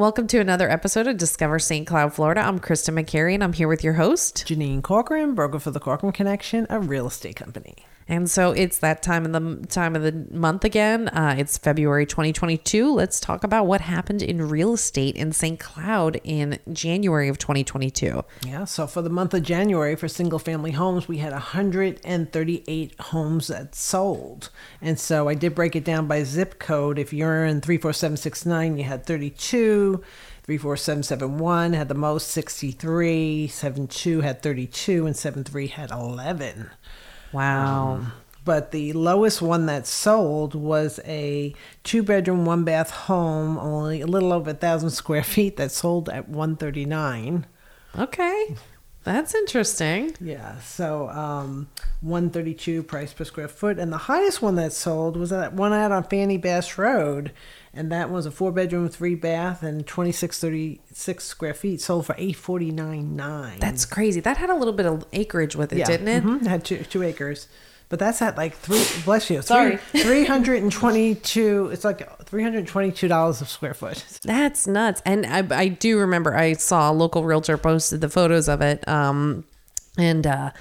Welcome to another episode of Discover St. Cloud, Florida. I'm Krista McCary and I'm here with your host. Janine Corcoran, broker for the Corcoran Connection, a real estate company. And so it's that time of the time of the month again. Uh, it's February 2022. Let's talk about what happened in real estate in St. Cloud in January of 2022. Yeah, so for the month of January for single family homes, we had 138 homes that sold. And so I did break it down by zip code. If you're in 34769, you had 32. 34771 had the most 63, 72 had 32 and 73 had 11. Wow. Um, but the lowest one that sold was a two bedroom, one bath home, only a little over a thousand square feet that sold at 139. Okay. That's interesting. Yeah, so um, 132 price per square foot. And the highest one that sold was that one out on Fanny Bass Road. And that was a four bedroom, three bath, and 2636 square feet, sold for 849.9. That's crazy. That had a little bit of acreage with it, didn't it? Mhm, It had two, two acres. But that's at like three, bless you, Sorry. 322, it's like $322 a square foot. That's nuts. And I, I do remember I saw a local realtor posted the photos of it. Um, and uh,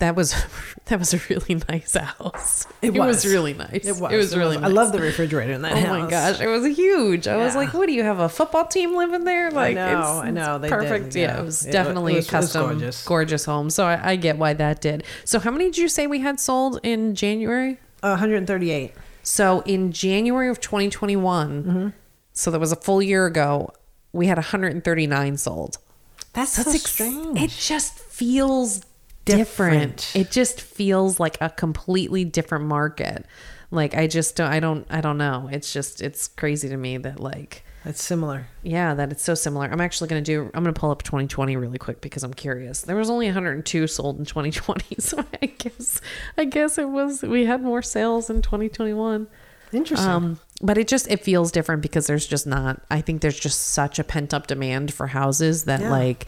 that was that was a really nice house. It was. really nice. It was. It was really. I nice. I love the refrigerator in that Oh house. my gosh, it was huge. I was like, "What do you have a football team living there?" Like, know, it's, I know, they perfect. did, yeah. yeah. it was It definitely was- a custom, gorgeous. gorgeous home. So I, I get why that did. So how many did you say we had sold in January? Uh, 138. So in January of 2021, Mm-hmm. so that was a full year ago, we had 139 sold. That's So so ex- strange. It just feels different. Different. It just feels like a completely different market. Like I just don't I don't I don't know. It's just it's crazy to me that like it's similar. yeah, that it's so similar. I'm actually going to do I'm going to pull up 2020 really quick because I'm curious. There was only 102 sold in 2020, so I guess I guess it was we had more sales in 2021. Interesting. Um, but it just it feels different because there's just not. I think there's just such a pent up demand for houses that Yeah. like,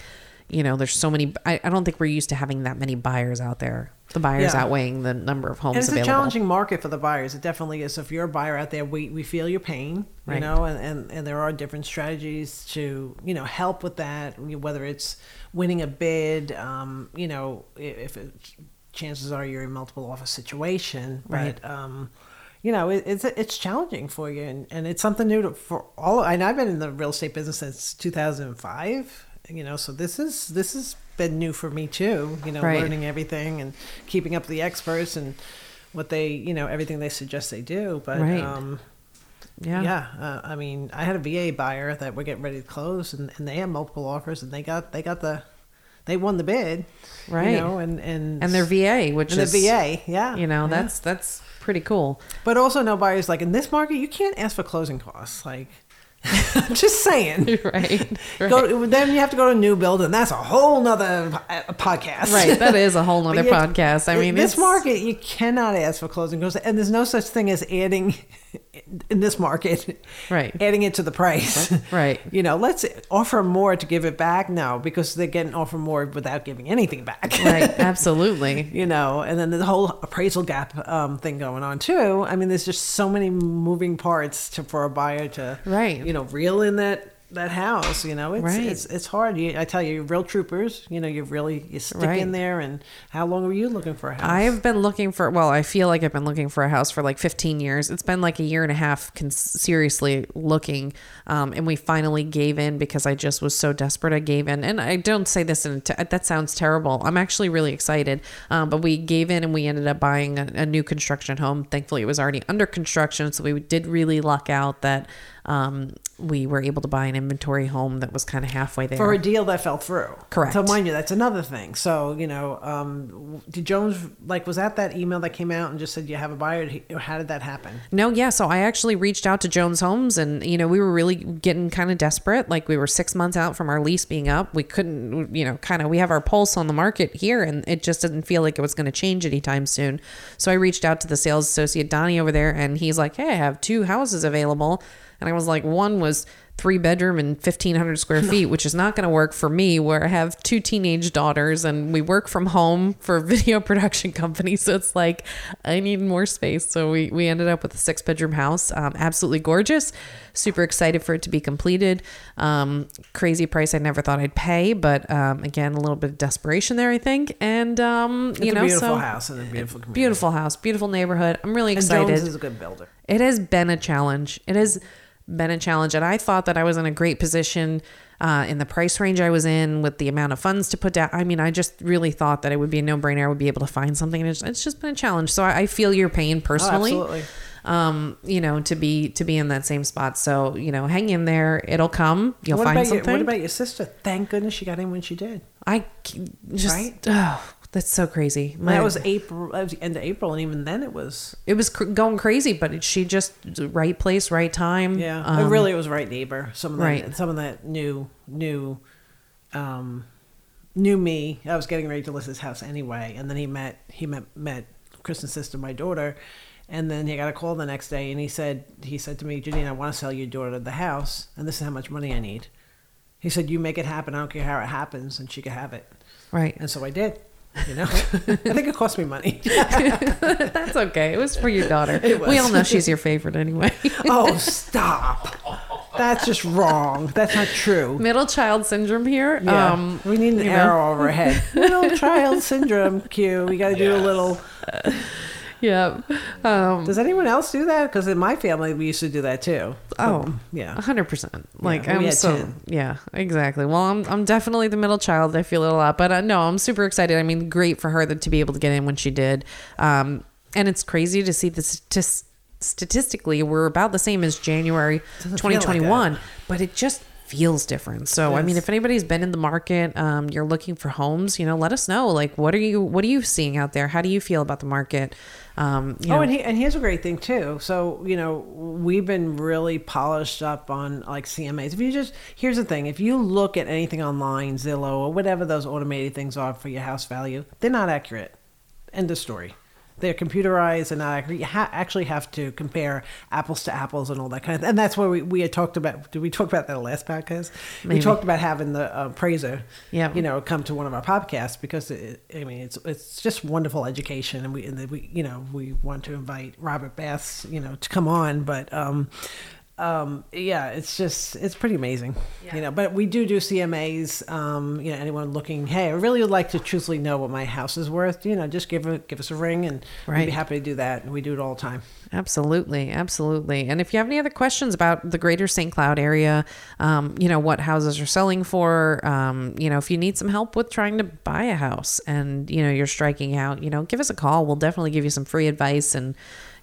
you know, there's so many. I, I don't think we're used to having that many buyers out there. The buyers Yeah. outweighing the number of homes and it's available. a challenging market for the buyers. It definitely is. So if you're a buyer out there, we, we feel your pain, right. you know, and, and, and there are different strategies to, you know, help with that, whether it's winning a bid, um, you know, if it, chances are you're in multiple office situation, Right. but, um, you know, it, it's it's challenging for you, and, and it's something new to, for all. And I've been in the real estate business since 2005. You know, so this is this has been new for me too. You know, Right. learning everything and keeping up with the experts and what they, you know, everything they suggest they do. But Right. um, yeah. yeah, uh, I mean, I had a VA buyer that we're getting ready to close, and, and they had multiple offers, and they got they got the they won the bid, Right. You know, and and and their VA, which and is the VA, yeah, you know, yeah. that's that's pretty cool. But also, no buyers like in this market, you can't ask for closing costs. Like, I'm just saying. right. Right. Go, then you have to go to a new building. that's a whole nother uh, podcast. right. That is a whole nother podcast. I mean, this market, you cannot ask for closing costs, and there's no such thing as adding in this market, Right. Adding it to the price, Right. You know, let's offer more to give it back now because they're getting offer more without giving anything back, Right. Absolutely. you know, and then the whole appraisal gap um, thing going on too. I mean, there's just so many moving parts to for a buyer to, Right. You know, reel in that that house. You know, it's Right. it's it's hard. You, I tell you, you're real troopers. You know, you really you stick Right. in there. And how long were you looking for a house? I've been looking for, well, I feel like I've been looking for a house for like 15 years. It's been like a year and a half con- seriously looking. Um, and we finally gave in because I just was so desperate. I gave in. And I don't say this in, t- that sounds terrible. I'm actually really excited. Um, but we gave in and we ended up buying a, a new construction home. Thankfully, it was already under construction. So we did really luck out that um, we were able to buy an inventory home that was kind of halfway there. for a deal that fell through. Correct. So mind you, that's another thing. So you know, um, did Jones like was that that email that came out and just said you have a buyer? How did that happen? No, yeah. So I actually reached out to Jones Homes and, you know, we were really getting kind of desperate. Like we were six months out from our lease being up. We couldn't, you know, kind of, we have our pulse on the market here and it just didn't feel like it was going to change anytime soon. So I reached out to the sales associate, Donnie, over there, and he's like, hey, I have two houses available. And I was like, one was three bedroom and 1500 square feet which is not going to work for me where i have two teenage daughters and we work from home for a video production company. So it's like i need more space. So we, we ended up with a six bedroom house um, absolutely gorgeous. Super excited for it to be completed. Um, crazy price i never thought i'd pay but um, again a little bit of desperation there i think. And um, It's you know beautiful so house and a beautiful community. beautiful house beautiful neighborhood. I'm really And excited. Jones is a good builder. it has been a challenge. It has been a challenge. And I thought that I was in a great position uh, in the price range I was in with the amount of funds to put down. I mean, I just really thought that it would be a no brainer. I would be able to find something. And it's, it's just been a challenge. So I, I feel your pain personally. Oh, absolutely. Um, you know, to be to be in that same spot. So you know, hang in there. It'll come. You'll what find something. your What about your sister? Thank goodness she got in when she did. I just Right? oh, that's so crazy. My- that was April. That was the end of April, and even then it was. it was cr- going crazy, but it, she just right place, right time. Yeah, Um, it really was right neighbor. Some of that, right. some of that knew knew, um, knew me. I was getting ready to list his house anyway, and then he met he met met Kristen's sister, my daughter, and then he got a call the next day, and he said he said to me, Janine, I want to sell your daughter the house, and this is how much money I need. He said, "You make it happen. I don't care how it happens, and she could have it." right. And so I did. You know, I think it cost me money. That's okay. It was for your daughter. We all know she's your favorite anyway. oh, stop! That's just wrong. That's not true. Middle child syndrome here. Yeah. Um, we need an you know. arrow over our head. Middle child syndrome. Q. We got to do a little. Yeah. Um, Does anyone else do that? Because in my family, we used to do that too. Oh, Um, yeah. a hundred percent. Like we I'm so 10. yeah, exactly. Well, I'm I'm definitely the middle child. I feel it a lot, but uh, no, I'm super excited. I mean, great for her that to be able to get in when she did. Um, and it's crazy to see this. St- statistically, we're about the same as January Doesn't feel like 2021, but it just feels different. So, I mean, if anybody's been in the market, um, you're looking for homes, you know, let us know. Like, what are you what are you seeing out there? How do you feel about the market? Um, you Oh, know, and, he, and here's a great thing too. So you know, we've been really polished up on like CMAs. If you just here's the thing: if you look at anything online, Zillow or whatever those automated things are for your house value, they're not accurate. End of story. They're computerized and I ha- actually have to compare apples to apples and all that kind of. And that's where we, we had talked about. Did we talk about that the last podcast? Maybe. We talked about having the uh, appraiser. Yeah. You know, come to one of our podcasts because it, I mean it's it's just wonderful education and we and we you know we want to invite Robert Bass you know to come on but um um yeah it's just it's pretty amazing you know but we do do CMAs um you know anyone looking hey I really would like to truthfully know what my house is worth you know just give it give us a ring and we'd be happy to do that and we do it all the time Absolutely, absolutely. And if you have any other questions about the greater St. Cloud area, um, you know, what houses are selling for, um, you know, if you need some help with trying to buy a house and, you know, you're striking out, you know, give us a call. We'll definitely give you some free advice and,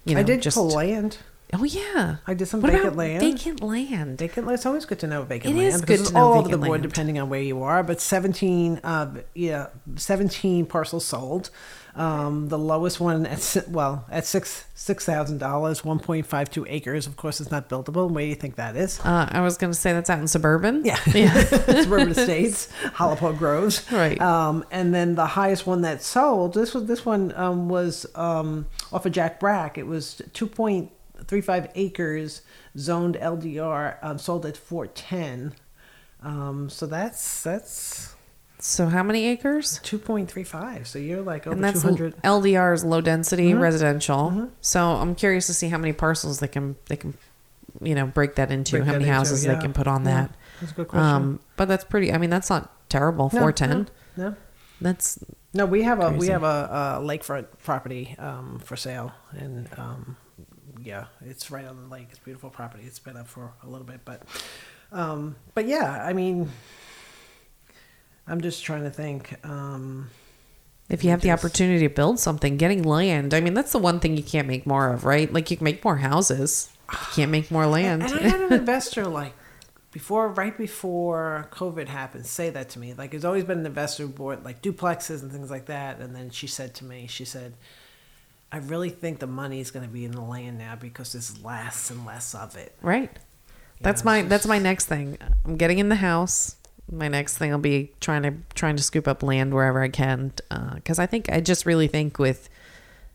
you know, I did just. pull land Oh, yeah. I did some what vacant land. Vacant land. Vacant. land. It's always good to know vacant It land is because good it's to know all over the board land. depending on where you are. But seventeen, uh, yeah, seventeen parcels sold. Um, the lowest one at well at six six thousand dollars, one point five two acres. Of course, it's not buildable. Where do you think that is? Uh, I was going to say that's out in suburban. Yeah, Yeah. suburban estates, Holopaw Groves. Right. Um, and then the highest one that sold this was this one um, was um, off of Jack Brack. It was two point three five acres, zoned LDR, um, sold at four ten. Um, so that's that's So how many acres? two point three five. So you're like over and that's two hundred. LDR is low density Mm-hmm. residential. So I'm curious to see how many parcels they can they can you know break that into, Break how that many into, houses yeah. they can put on Yeah, that. That's a good question. Um, but that's pretty. I mean, that's not terrible. No, Four ten. No, no. That's No, we have a we have a, a lakefront property um, for sale, and um, yeah, it's right on the lake. It's a beautiful property. It's been up for a little bit, but um, but yeah, I mean, I'm just trying to think. Um, if you have the opportunity to build something, getting land. I mean, that's the one thing you can't make more of, right? Like you can make more houses, you can't make more land. And I had an investor like before, right before COVID happened, say that to me. Like, there's always been an investor who bought like duplexes and things like that. And then she said to me, she said, I really think the money is going to be in the land now because there's less and less of it. Right. That's it's my just- that's my next thing. I'm getting in the house. My next thing will be trying to trying to scoop up land wherever I can uh, because I think I just really think with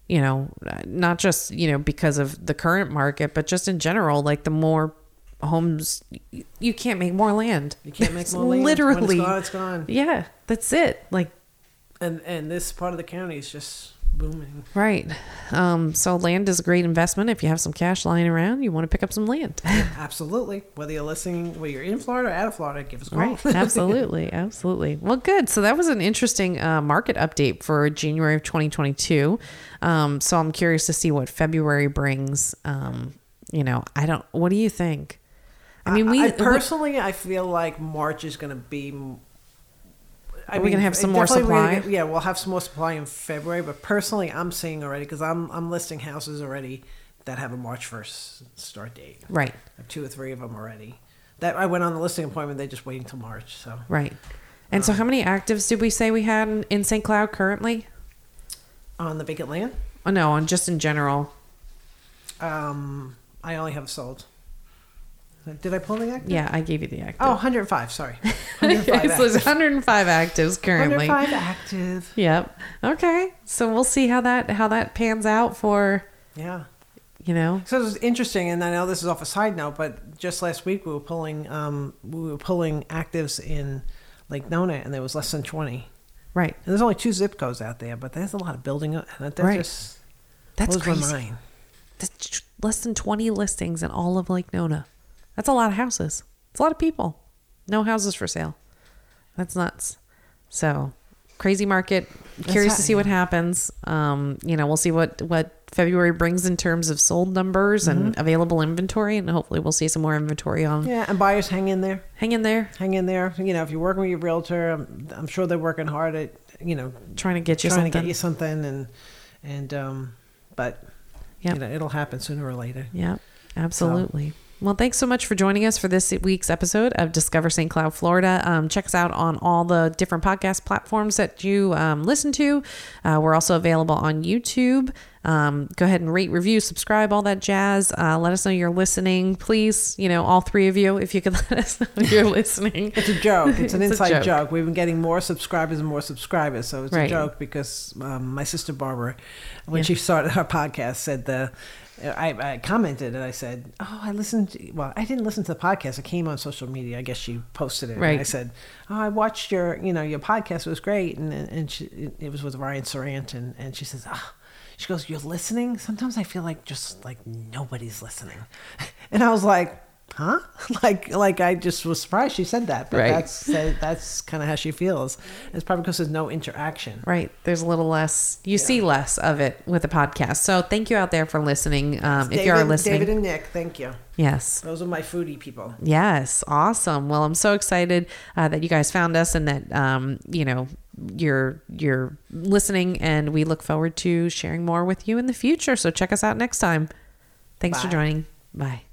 you know not just you know because of the current market but just in general like the more homes you, you can't make more land. You can't make more land. Literally. it's gone, it's gone. Yeah, that's it. Like And and this part of the county is just booming. right. Um so land is a great investment if you have some cash lying around, you want to pick up some land. Absolutely. Whether you're listening, whether you're in Florida or out of Florida, give us a call. Right. Absolutely. Absolutely. Well, good. So that was an interesting uh, market update for January of 2022. Um, so I'm curious to see what February brings. Um, you know, I don't, what do you think? I mean, we, I, personally, I feel like March is going to be. I Are we gonna have some more supply? get- yeah, we'll have some more supply in February. But personally, I'm seeing already because I'm I'm listing houses already that have a March first start date. right, I have two or three of them already. That I went on the listing appointment. They're just waiting till March. So right. And so how many actives did we say we had in, in St. Cloud currently? on the vacant land, Oh, no, on just in general. um, I only have sold. Did I pull the active? Yeah, I gave you the active. Oh, 105. Sorry, 105 so there's 105 actives currently. 105 active. Yep. Okay. So we'll see how that how that pans out for Yeah. you know. So it was interesting, and I know this is off a side note, but just last week we were pulling um, we were pulling actives in Lake Nona, and there was less than twenty. Right. And there's only two zip codes out there, but there's a lot of building, and that Right. just That's crazy. That's less than 20 listings in all of Lake Nona. That's a lot of houses. It's a lot of people. No houses for sale. That's nuts. So, crazy market. Curious to see what happens. Um, you know, we'll see what what February brings in terms of sold numbers and available inventory, and hopefully we'll see some more inventory on. Yeah, and buyers hang in there, Hang in there, hang in there. You know, if you're working with your realtor, I'm, I'm sure they're working hard at you know trying to get you trying something. to get you something, and and um, but yeah, you know it'll happen sooner or later. Yeah, absolutely. Well, thanks so much for joining us for this week's episode of Discover St. Cloud, Florida. Um, check us out on all the different podcast platforms that you um, listen to. Uh, we're also available on YouTube. Um, go ahead and rate, review, subscribe, all that jazz. Uh, let us know you're listening. Please, you know, all three of you, if you could let us know you're listening. It's a joke. It's an It's inside joke. joke. We've been getting more subscribers and more subscribers, so it's Right. a joke because um, my sister Barbara, when Yeah. she started her podcast, said the. I, I commented and I said, "Oh, I listened. To, well, I didn't listen to the podcast. It came on social media. I guess she posted it. Right. And I said, "Oh, I watched your, you know, your podcast was great." And and she, it was with Ryan Sarant, and and she says, "Ah." She goes, "You're listening." Sometimes I feel like just like nobody's listening, and I was like, "Huh?" Like like I just was surprised she said that, but Right. that's that's kind of how she feels. It's probably because there's no interaction. Right. There's a little less, you see less of it with a podcast. So thank you out there for listening. Um, if you are listening. David and Nick, thank you. yes. Those are my foodie people. Yes, awesome. Well, I'm so excited uh, that you guys found us and that um, you know you're you're listening, and we look forward to sharing more with you in the future. So check us out next time. Thanks for joining. Bye.